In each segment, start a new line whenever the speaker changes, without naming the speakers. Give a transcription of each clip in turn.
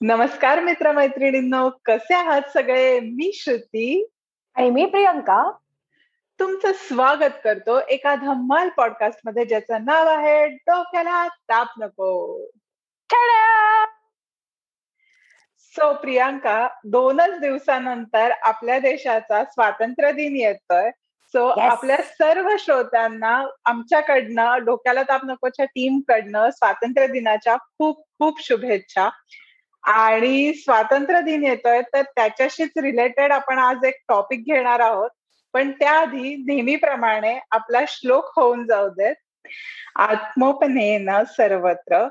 नमस्कार मित्र मैत्रिणींनो कसे आहात सगळे? मी श्रुती.
आणि मी प्रियंका.
तुमचं स्वागत करतो एका धम्माल पॉडकास्टमध्ये ज्याचं नाव आहे डोक्याला ताप नको. सो प्रियांका दोनच दिवसानंतर आपल्या देशाचा स्वातंत्र्य दिन येतोय. सो आपल्या सर्व श्रोत्यांना आमच्याकडनं डोक्याला ताप नकोच्या टीम कडनं स्वातंत्र्य दिनाच्या खूप खूप शुभेच्छा. आणि स्वातंत्र्य दिन येतोय तर त्याच्याशीच रिलेटेड आपण आज एक टॉपिक घेणार आहोत. पण त्याआधी नेहमीप्रमाणे आपला श्लोक होऊन जाऊ देत. आत्मोपनेन सर्वत्र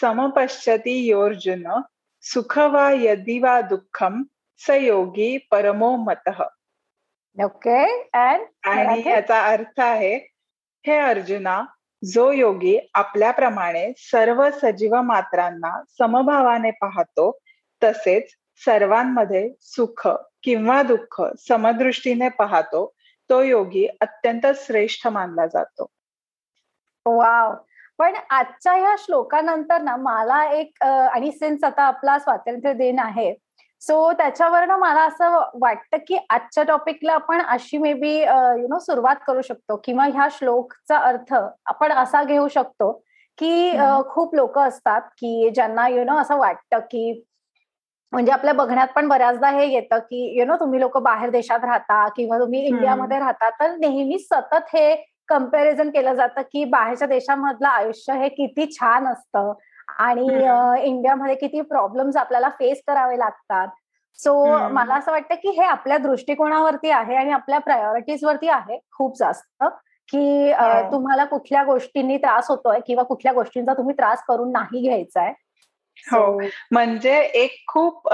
समपश्यती योर्जुन सुख वा यदि वा दुःखम सयोगी परमो मत.
ओके
आणि याचा अर्थ आहे हे अर्जुना जो योगी आपल्याप्रमाणे सर्व सजीव मात्रांना समभावाने पाहतो तसेच सर्वांमध्ये सुख किंवा दुःख समदृष्टीने पाहतो तो योगी अत्यंत श्रेष्ठ मानला जातो.
वाव! पण आजच्या ह्या श्लोकानंतर ना मला एक आणि सिन्स आता आपला स्वातंत्र्य दिन आहे सो त्याच्यावरनं मला असं वाटतं की आजच्या टॉपिकला आपण अशी मे बी यु नो सुरुवात करू शकतो. किंवा ह्या श्लोकचा अर्थ आपण असा घेऊ शकतो की खूप लोक असतात की ज्यांना यु नो असं वाटतं की म्हणजे आपल्या बघण्यात पण बऱ्याचदा हे येतं की यु नो तुम्ही लोक बाहेर देशात राहता किंवा तुम्ही इंडियामध्ये राहता तर नेहमी सतत हे कंपॅरिझन केलं जातं की बाहेरच्या देशामधलं आयुष्य हे किती छान असतं. आणि इंडियामध्ये किती प्रॉब्लेम्स आपल्याला फेस करावे लागतात. सो मला असं वाटतं की हे आपल्या दृष्टिकोनावरती आहे आणि आपल्या प्रायोरिटीज वरती आहे खूप जास्त की तुम्हाला कुठल्या गोष्टींनी त्रास होतोय किंवा कुठल्या गोष्टींचा तुम्ही त्रास करून नाही घ्यायचा आहे
हो म्हणजे एक खूप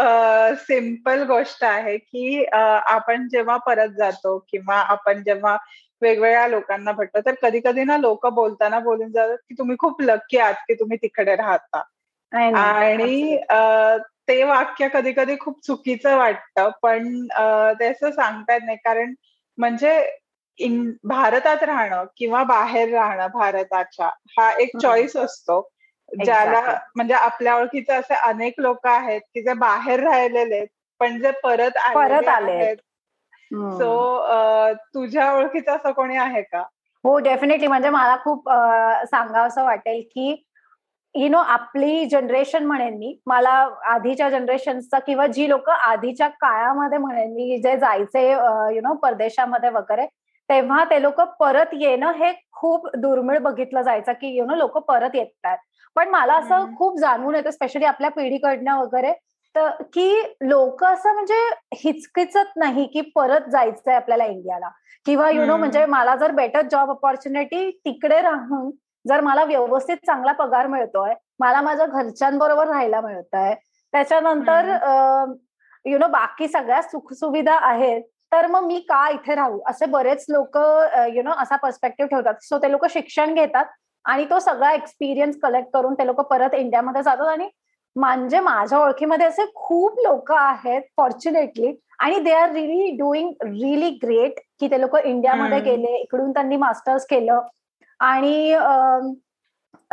सिंपल गोष्ट आहे की आपण जेव्हा परत जातो किंवा आपण जेव्हा वेगवेगळ्या लोकांना भेटतो. तर कधी कधी ना लोक बोलताना बोलून जातात की तुम्ही खूप लक्की आहात की तुम्ही तिकडे राहता. आणि ते वाक्य कधी कधी खूप चुकीचं वाटतं. पण ते असं सांगता नाही. कारण म्हणजे भारतात राहणं किंवा बाहेर राहणं भारताच्या हा एक चॉईस असतो. ज्याला म्हणजे आपल्या ओळखीचे असे अनेक लोक आहेत की जे बाहेर राहिलेले पण जे परत
परत आले
सो तुझ्या ओळखीचं असं कोणी आहे का?
हो डेफिनेटली म्हणजे मला खूप सांगावं असं वाटेल की यु नो आपली जनरेशन म्हणेन मी मला आधीच्या जनरेशनचा किंवा जी लोक आधीच्या काळामध्ये म्हणेन मी जे जायचे यु नो परदेशामध्ये वगैरे तेव्हा ते लोक परत येणं हे खूप दुर्मिळ बघितलं जायचं की यु नो लोक परत येतात. पण मला असं खूप जाणवून येतं स्पेशली आपल्या पिढीकडनं वगैरे तर की लोक असं म्हणजे हिचकिचत नाही की परत जायचंय आपल्याला इंडियाला. किंवा यु नो म्हणजे मला जर बेटर जॉब ऑपॉर्च्युनिटी तिकडे राहून जर मला व्यवस्थित चांगला पगार मिळतोय मला माझ्या घरच्यांबरोबर राहायला मिळत आहे त्याच्यानंतर यु नो बाकी सगळ्या सुखसुविधा आहेत तर मग मी का इथे राहू? असे बरेच लोक यु नो असा पर्स्पेक्टिव्ह ठेवतात. सो ते लोक शिक्षण घेतात आणि तो सगळा एक्सपिरियन्स कलेक्ट करून ते लोक परत इंडियामध्ये जातात आणि म्हणजे माझ्या ओळखीमध्ये असे खूप लोक आहेत फॉर्च्युनेटली आणि they are really doing really great की ते लोक इंडियामध्ये गेले इकडून त्यांनी मास्टर्स केलं. आणि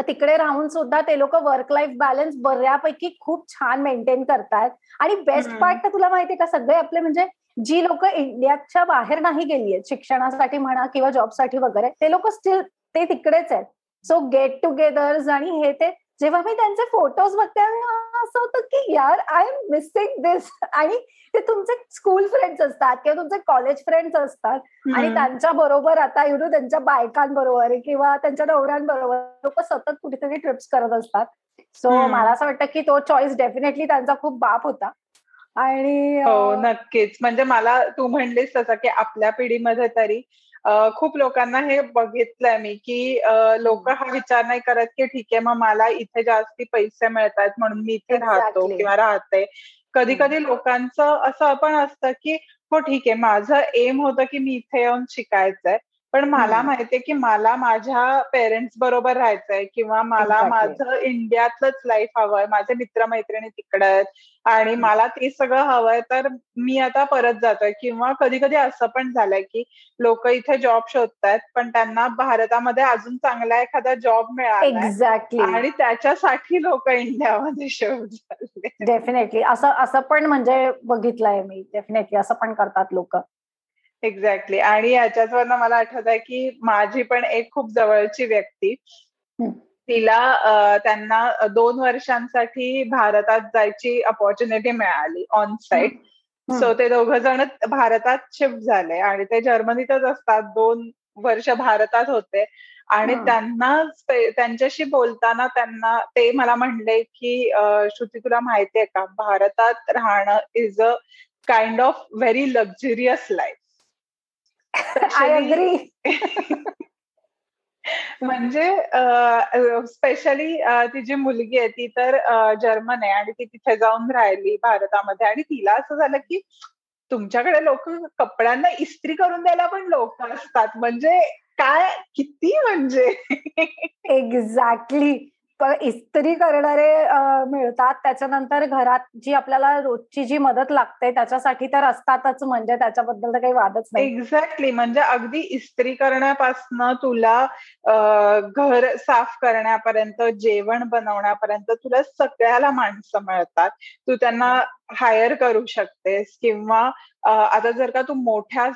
तिकडे राहून सुद्धा ते लोक वर्क लाईफ बॅलन्स बऱ्यापैकी खूप छान मेंटेन करतात आणि बेस्ट पार्ट तर तुला माहितीये का सगळे आपले म्हणजे जी लोक इंडियाच्या बाहेर नाही गेली आहेत शिक्षणासाठी म्हणा किंवा जॉबसाठी वगैरे ते लोक स्टील ते तिकडेच आहेत. सो गेट टुगेदर्स आणि हे ते जेव्हा मी त्यांचे फोटोज बघते असं होतं की यार आय एम मिसिंग दिस आणि ते तुमचे स्कूल फ्रेंड्स असतात किंवा तुमचे कॉलेज फ्रेंड्स असतात. आणि त्यांच्या बरोबर आता यु नो त्यांच्या बायकांबरोबर किंवा त्यांच्या नवऱ्यांबरोबर लोक सतत कुठेतरी ट्रिप्स करत असतात. सो मला असं वाटतं की तो चॉईस डेफिनेटली त्यांचा खूप बाप होता. आणि
हो नक्कीच. म्हणजे मला तू म्हणलीस तसं की आपल्या पिढीमध्ये तरी खूप लोकांना हे बघितलंय मी की लोक हा विचार नाही करत की ठीक आहे मग मला इथे जास्ती पैसे मिळतात म्हणून मी इथे राहतो किंवा राहते. कधी कधी लोकांचं असं पण असतं की हो ठीक आहे माझं एम होतं की मी इथे येऊन शिकायचंय. पण मला माहितीये की मला माझ्या पेरेंट्स बरोबर राहायचंय किंवा मला माझं इंडियातलंच लाईफ हवंय माझे मित्रमैत्रिणी तिकडे आहेत आणि मला ते सगळं हवंय तर मी आता परत जातोय. किंवा कधी कधी असं पण झालंय की लोक इथे जॉब शोधतायत पण त्यांना भारतामध्ये अजून चांगला एखादा जॉब मिळाला
एक्झॅक्टली
आणि त्याच्यासाठी लोक इंडियामध्ये शोध
डेफिनेटली असं असं पण म्हणजे बघितलंय मी. डेफिनेटली असं पण करतात लोक.
एक्झॅक्टली आणि याच्याचवरनं मला आठवत आहे की माझी पण एक खूप जवळची व्यक्ती. तिला त्यांना दोन वर्षांसाठी भारतात जायची अपॉर्च्युनिटी मिळाली ऑन साईट सो ते दोघ जण भारतात शिफ्ट झाले आणि ते जर्मनीतच असतात. दोन वर्ष भारतात होते. आणि त्यांना त्यांच्याशी बोलताना त्यांना ते मला म्हणले की श्रुती तुला माहितीये का? भारतात राहणं is a kind of very luxurious life
I agree
म्हणजे स्पेशली ती जी मुलगी आहे ती तर जर्मन आहे आणि ती तिथे जाऊन राहिली भारतामध्ये आणि तिला असं झालं की तुमच्याकडे लोक कपड्यांना इस्त्री करून द्यायला पण लोक असतात. म्हणजे काय? किती म्हणजे?
एक्झॅक्टली इस्त्री करणारे मिळतात. त्याच्यानंतर घरात जी आपल्याला रोजची जी मदत लागते त्याच्यासाठी तर असतातच. म्हणजे त्याच्याबद्दल तर काही वादच नाही.
एक्झॅक्टली म्हणजे अगदी इस्त्री करण्यापासनं तुला घर साफ करण्यापर्यंत जेवण बनवण्यापर्यंत तुला सगळ्याला माणसं मिळतात. तू त्यांना हायर करू शकतेस किंवा आता जर का तू मोठ्या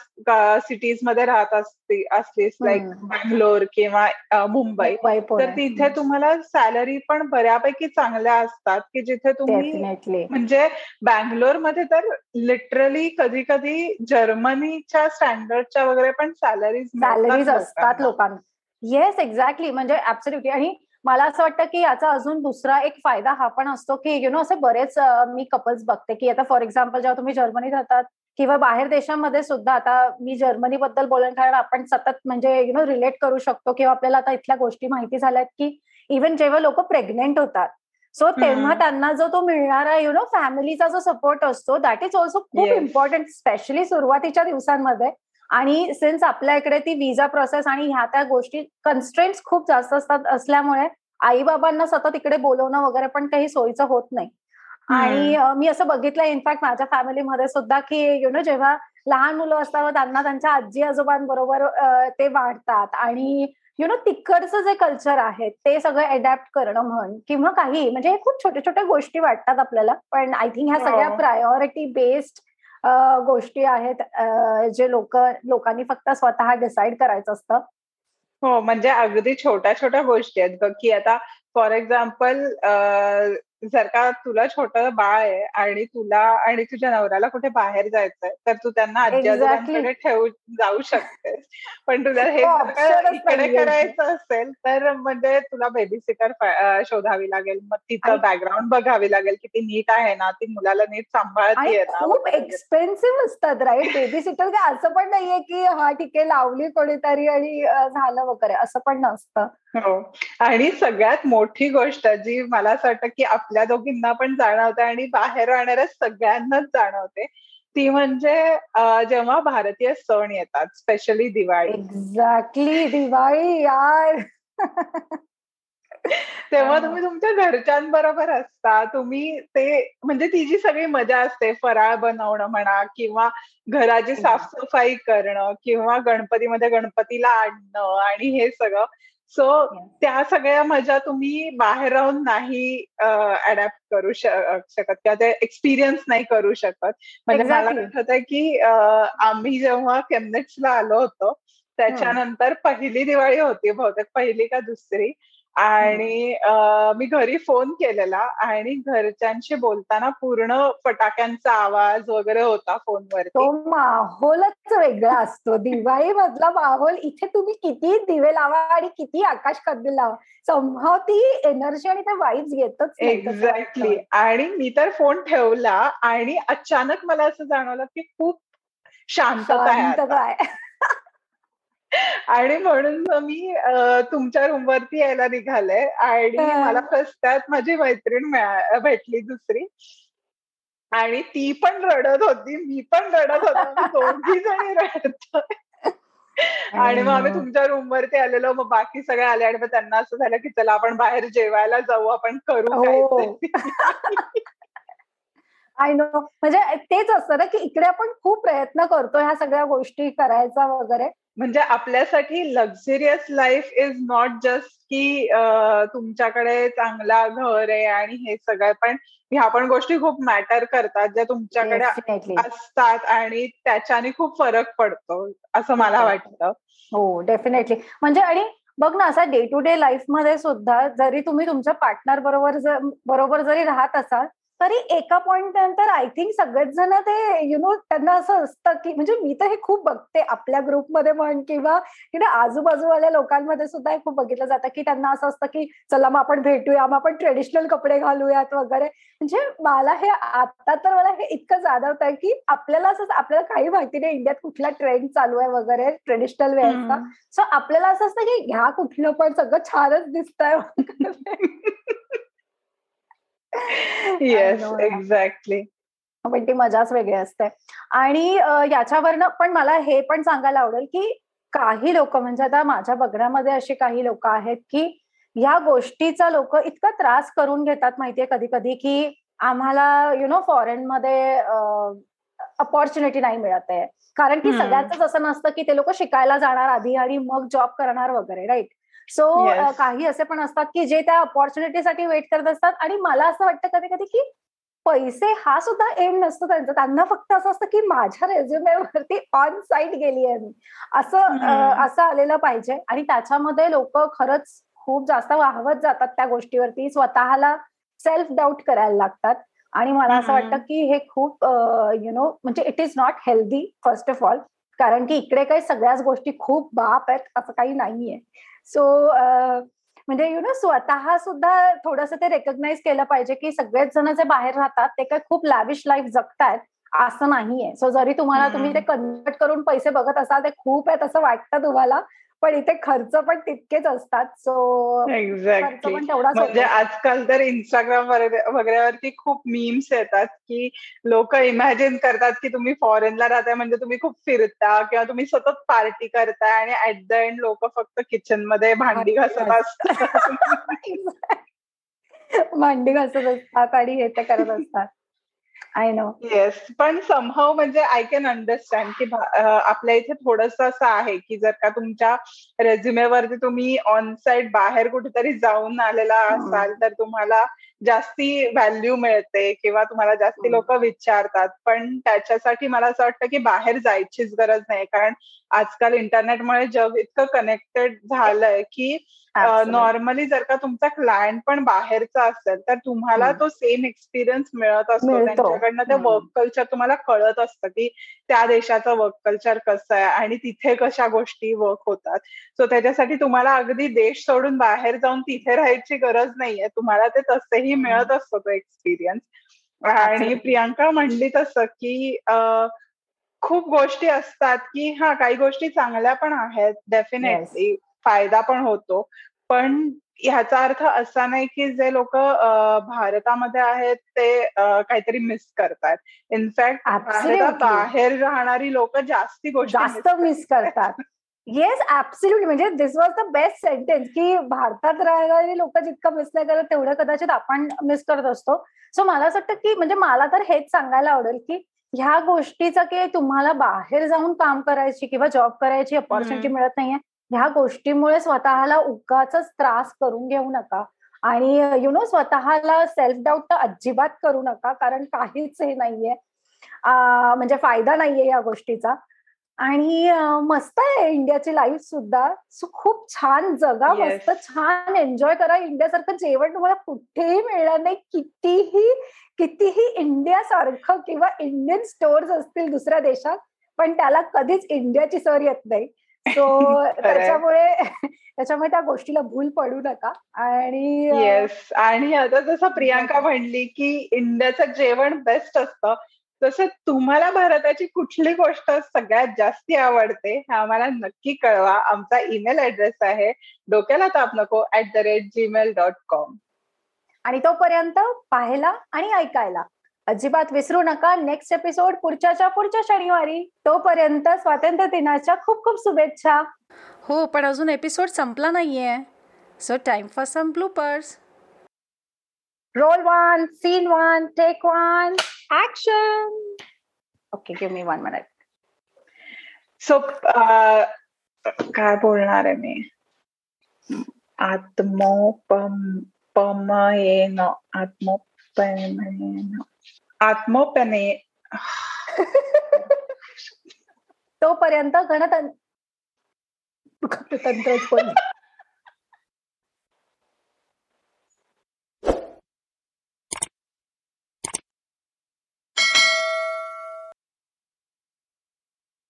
सिटीजमध्ये राहत असते असलीस लाईक बँगलोर किंवा मुंबई तर तिथे तुम्हाला सॅलरी पण बऱ्यापैकी चांगल्या असतात की जिथे तुम्ही म्हणजे बँगलोरमध्ये तर लिटरली कधी कधी जर्मनीच्या स्टँडर्डच्या वगैरे पण सॅलरीज
सॅलरीज असतात लोकांना. येस एक्झॅक्टली म्हणजे ऍब्सोल्युटली आणि मला असं वाटतं की याचा अजून दुसरा एक फायदा हा पण असतो की यु नो असे बरेच मी कपल्स बघते की आता फॉर एक्झाम्पल जेव्हा तुम्ही जर्मनीत राहतात किंवा बाहेर देशामध्ये सुद्धा आता मी जर्मनीबद्दल बोलून कारण आपण सतत म्हणजे यु नो रिलेट करू शकतो किंवा आपल्याला आता इथल्या गोष्टी माहिती झाल्यात की इव्हन जेव्हा लोक प्रेग्नेंट होतात. सो तेव्हा त्यांना जो तो मिळणारा यु नो फॅमिलीचा जो सपोर्ट असतो दॅट इज ऑल्सो खूप इम्पॉर्टंट स्पेशली सुरुवातीच्या दिवसांमध्ये. आणि सिन्स आपल्या इकडे ती विजा प्रोसेस आणि ह्या त्या गोष्टी कन्स्ट्रेंट्स खूप जास्त असतात असल्यामुळे आई बाबांना सतत इकडे बोलवणं वगैरे पण काही सोयीचं होत नाही. आणि मी असं बघितलं इनफॅक्ट माझ्या फॅमिलीमध्ये सुद्धा की यु नो जेव्हा लहान मुलं असतात त्यांना त्यांच्या आजी आजोबांबरोबर ते वाढतात. आणि यु नो तिकडचं जे कल्चर आहे ते सगळं अडॅप्ट करणं म्हण किंवा काही म्हणजे खूप छोट्या छोट्या गोष्टी वाटतात आपल्याला. पण आय थिंक ह्या सगळ्या प्रायोरिटी बेस्ड गोष्टी आहेत जे लोक लोकांनी फक्त स्वतः डिसाईड करायचं असतं.
हो म्हणजे अगदी छोट्या छोट्या गोष्टी आहेत की आता फॉर एक्झाम्पल जर का तुला छोटं बाळ आहे आणि तुला आणि तुझ्या नवऱ्याला कुठे बाहेर जायचंय तर तू त्यांना आजी आजोबांकडे ठेवून जाऊ शकतेस. पण तुला हे इकडे करायचं असेल तर म्हणजे तुला बेबी सिटर शोधावी लागेल. मग तिचं बॅकग्राऊंड बघावी लागेल की ती नीट आहे ना ती मुलाला नीट सांभाळतीये
ना खूप एक्सपेन्सिव्ह असतात राईट बेबी सिटर काय असं पण नाहीये की हा ठीक आहे लावली कोणीतरी आणि झालं वगैरे असं पण नसतं.
हो. आणि सगळ्यात मोठी गोष्ट जी मला असं वाटतं की आपल्या दोघींना पण जाणवते आणि बाहेर राहणाऱ्या सगळ्यांनाच जाणवते ती म्हणजे जेव्हा भारतीय सण येतात स्पेशली दिवाळी.
एक्झॅक्टली दिवाळी यार.
तेव्हा तुम्ही तुमच्या घरच्यांबरोबर असता. तुम्ही ते म्हणजे ती जी सगळी मजा असते फराळ बनवणं म्हणा किंवा घराची साफसफाई करणं किंवा गणपतीमध्ये गणपतीला आणणं आणि हे सगळं सो त्या सगळ्या मजा तुम्ही बाहेर राहून नाही अडॅप्ट करू शकत किंवा ते एक्सपिरियन्स नाही करू शकत. म्हणजे मला आठवत आहे की आम्ही जेव्हा केमनेट्सला आलो होतो त्याच्यानंतर पहिली दिवाळी होती बहुतेक पहिली का दुसरी. आणि मी घरी फोन केलेला आणि घरच्यांशी बोलताना पूर्ण फटाक्यांचा आवाज वगैरे होता फोनवर
तो माहोलच वेगळा असतो. दिवाळी मधला माहोल इथे तुम्ही किती दिवे लावा आणि किती आकाश कंदील लावा. संभाव ती एनर्जी आणि त्या वाईब्स येतच
एक्झॅक्टली आणि मी तर फोन ठेवला आणि अचानक मला असं जाणवलं की खूप शांतता आहे आणि म्हणून मी तुमच्या रूमवरती यायला निघाले आणि मला त्यात माझी मैत्रीण भेटली दुसरी. आणि ती पण रडत होती मी पण रडत होतो दोघी जणी रडत आणि मग आम्ही तुमच्या रूम वरती आलेलो मग बाकी सगळे आले आणि मग त्यांना असं झालं की चला आपण बाहेर जेवायला जाऊ आपण करू
आय नो म्हणजे तेच असतं ना की इकडे आपण खूप प्रयत्न करतो ह्या सगळ्या गोष्टी करायचा वगैरे.
म्हणजे आपल्यासाठी luxurious life is not just की तुमच्याकडे चांगला घर आहे आणि हे सगळं पण ह्या पण गोष्टी खूप मॅटर करतात ज्या तुमच्याकडे असतात आणि त्याच्याने खूप फरक पडतो असं मला वाटतं.
हो डेफिनेटली म्हणजे आणि बघ ना असा डे टू डे लाईफमध्ये सुद्धा जरी तुम्ही तुमच्या पार्टनर बरोबर बरोबर जरी राहत असाल तरी एका पॉइंट नंतर आय थिंक सगळेच जण ते यु नो त्यांना असं असतं की म्हणजे मी तर हे खूप बघते. आपल्या ग्रुपमध्ये म्हण किंवा यु नो आजूबाजूवाल्या लोकांमध्ये सुद्धा हे खूप बघितलं जातं की त्यांना असं असतं की चला मग आपण भेटूया मग आपण ट्रेडिशनल कपडे घालूयात वगैरे. म्हणजे मला हे आता तर मला हे इतकं जाणवत आहे की आपल्याला असं आपल्याला काही माहिती नाही. इंडियात कुठला ट्रेंड चालू आहे वगैरे ट्रेडिशनल वेअरचा सो आपल्याला असं असतं की ह्या कुठलं पण सगळं छानच दिसतंय.
येस एक्झॅक्टली
पण ती मजाच वेगळी असते. आणि याच्यावरनं पण मला हे पण सांगायला आवडेल की काही लोक म्हणजे आता माझ्या बघण्यामध्ये अशी काही लोक आहेत की ह्या गोष्टीचा लोक इतका त्रास करून घेतात माहितीये कधी कधी की आम्हाला यु नो फॉरेन मध्ये अपॉर्च्युनिटी नाही मिळत आहे. कारण की सगळ्यांच असं नसतं की ते लोक शिकायला जाणार आधी आणि मग जॉब करणार वगैरे राईट सो काही असे पण असतात की जे त्या अपॉर्च्युनिटीसाठी वेट करत असतात आणि मला असं वाटतं कधी कधी की पैसे हा सुद्धा एम नसतो त्यांचा. त्यांना फक्त असं असतं की माझ्या रेझ्युमेवरती ऑन साईट गेली आहे मी. असं असं आलेलं पाहिजे. आणि त्याच्यामध्ये लोक खरंच खूप जास्त वाहवत जातात त्या गोष्टीवरती. स्वतःला सेल्फ डाऊट करायला लागतात. आणि मला असं वाटतं की हे खूप यु नो म्हणजे it is not healthy first of all कारण की इकडे काही सगळ्याच गोष्टी खूप बाप आहेत असं काही नाहीये. सो म्हणजे यु नो स्वतः सुद्धा थोडस ते रेकग्नाइज केलं पाहिजे की सगळेच जण जे बाहेर राहतात ते काय खूप लॅविश लाईफ जगतायत असं नाहीये. सो जरी तुम्हाला तुम्ही ते कन्वर्ट करून पैसे बघत असाल ते खूप आहेत असं वाटतं तुम्हाला पण इथे खर्च पण तितकेच असतात. सो
एक्झॅक्टली म्हणजे आजकाल तर इंस्टाग्राम वगैरेवरती खूप मीम्स येतात की लोक इमॅजिन करतात की तुम्ही फॉरेनला राहताय म्हणजे तुम्ही खूप फिरता किंवा तुम्ही सतत पार्टी करताय आणि ऍट द एंड लोक फक्त किचनमध्ये भांडी घासत असतात.
भांडी घासत असतात आणि हे ते करत असतात. आय नो
येस पण समहाव म्हणजे आय कॅन अंडरस्टँड की आपल्या इथे थोडस असं आहे की जर का तुमच्या रेझ्युमेवरती तुम्ही ऑन साईड बाहेर कुठेतरी जाऊन आलेला असाल तर तुम्हाला जास्ती व्हॅल्यू मिळते किंवा तुम्हाला जास्ती लोक विचारतात. पण त्याच्यासाठी मला असं वाटतं की बाहेर जायचीच गरज नाही. कारण आजकाल इंटरनेटमुळे जग इतकं कनेक्टेड झालंय की नॉर्मली जर का तुमचा क्लायंट पण बाहेरचा असेल तर तुम्हाला तो सेम एक्सपिरियन्स मिळत असतो. त्यांच्याकडनं ते वर्क कल्चर तुम्हाला कळत असतं की त्या देशाचं वर्क कल्चर कसं आहे आणि तिथे कशा गोष्टी वर्क होतात. सो त्याच्यासाठी तुम्हाला अगदी देश सोडून बाहेर जाऊन तिथे राहायची गरज नाहीये. तुम्हाला ते तसेही मिळत असतो तो एक्सपिरियन्स आणि प्रियांका म्हणली तसं की खूप गोष्टी असतात की हा काही गोष्टी चांगल्या पण आहेत डेफिनेटली फायदा पण होतो. पण ह्याचा अर्थ असा नाही की जे लोक भारतामध्ये आहेत ते काहीतरी मिस करतात. इनफॅक्ट बाहेर राहणारी लोक जास्ती गोष्टी
जास्त मिस करतात. येस ऍब्सल्युटली म्हणजे this was the best sentence की भारतात राहणारी लोक जितकं मिस नाही करत तेवढं कदाचित आपण मिस करत असतो. सो मला असं वाटतं की म्हणजे मला तर हेच सांगायला आवडेल की ह्या गोष्टीचं की तुम्हाला बाहेर जाऊन काम करायची किंवा जॉब करायची अपॉर्च्युनिटी मिळत नाहीये ह्या गोष्टीमुळे स्वतःला उगाच त्रास करून घेऊ नका. आणि यु नो स्वतःला सेल्फ डाऊट तर अजिबात करू नका कारण काहीच हे नाहीये. म्हणजे फायदा नाहीये या गोष्टीचा. आणि मस्त आहे इंडियाची लाईफ सुद्धा. खूप छान जगा मस्त छान एन्जॉय करा. इंडियासारखं जेवण तुम्हाला कुठेही मिळणार नाही. कितीही कितीही इंडिया सारखं किंवा इंडियन स्टोअर्स असतील दुसऱ्या देशात पण त्याला कधीच इंडियाची सर येत नाही. सो त्याच्यामुळे त्याच्यामुळे त्या गोष्टीला भूल पडू नका. आणि
येस. आणि आता जसं प्रियांका म्हणली की इंडियाचं जेवण बेस्ट असतं. तसं तुम्हाला भारताची कुठली गोष्ट सगळ्यात जास्ती आवडते हे आम्हाला नक्की कळवा. आमचा ईमेल ऍड्रेस आहे. डोक्याला ताप नको. At the rate Gmail dot com
आणि तोपर्यंत पाहायला आणि ऐकायला. अजिबात विसरू नका. नेक्स्ट एपिसोड पुढच्याच्या पुढच्या शनिवारी. तोपर्यंत स्वातंत्र्य दिनाच्या खूप खूप शुभेच्छा.
हो पण अजून एपिसोड संपला नाहीये. So time for some bloopers
roll one scene one take one action okay give me one minute
so काय बोलणार आहे मी? आत्मोपम पमयेन आत आत्मोपने
तोपर्यंत गणतंत्र तंत्रच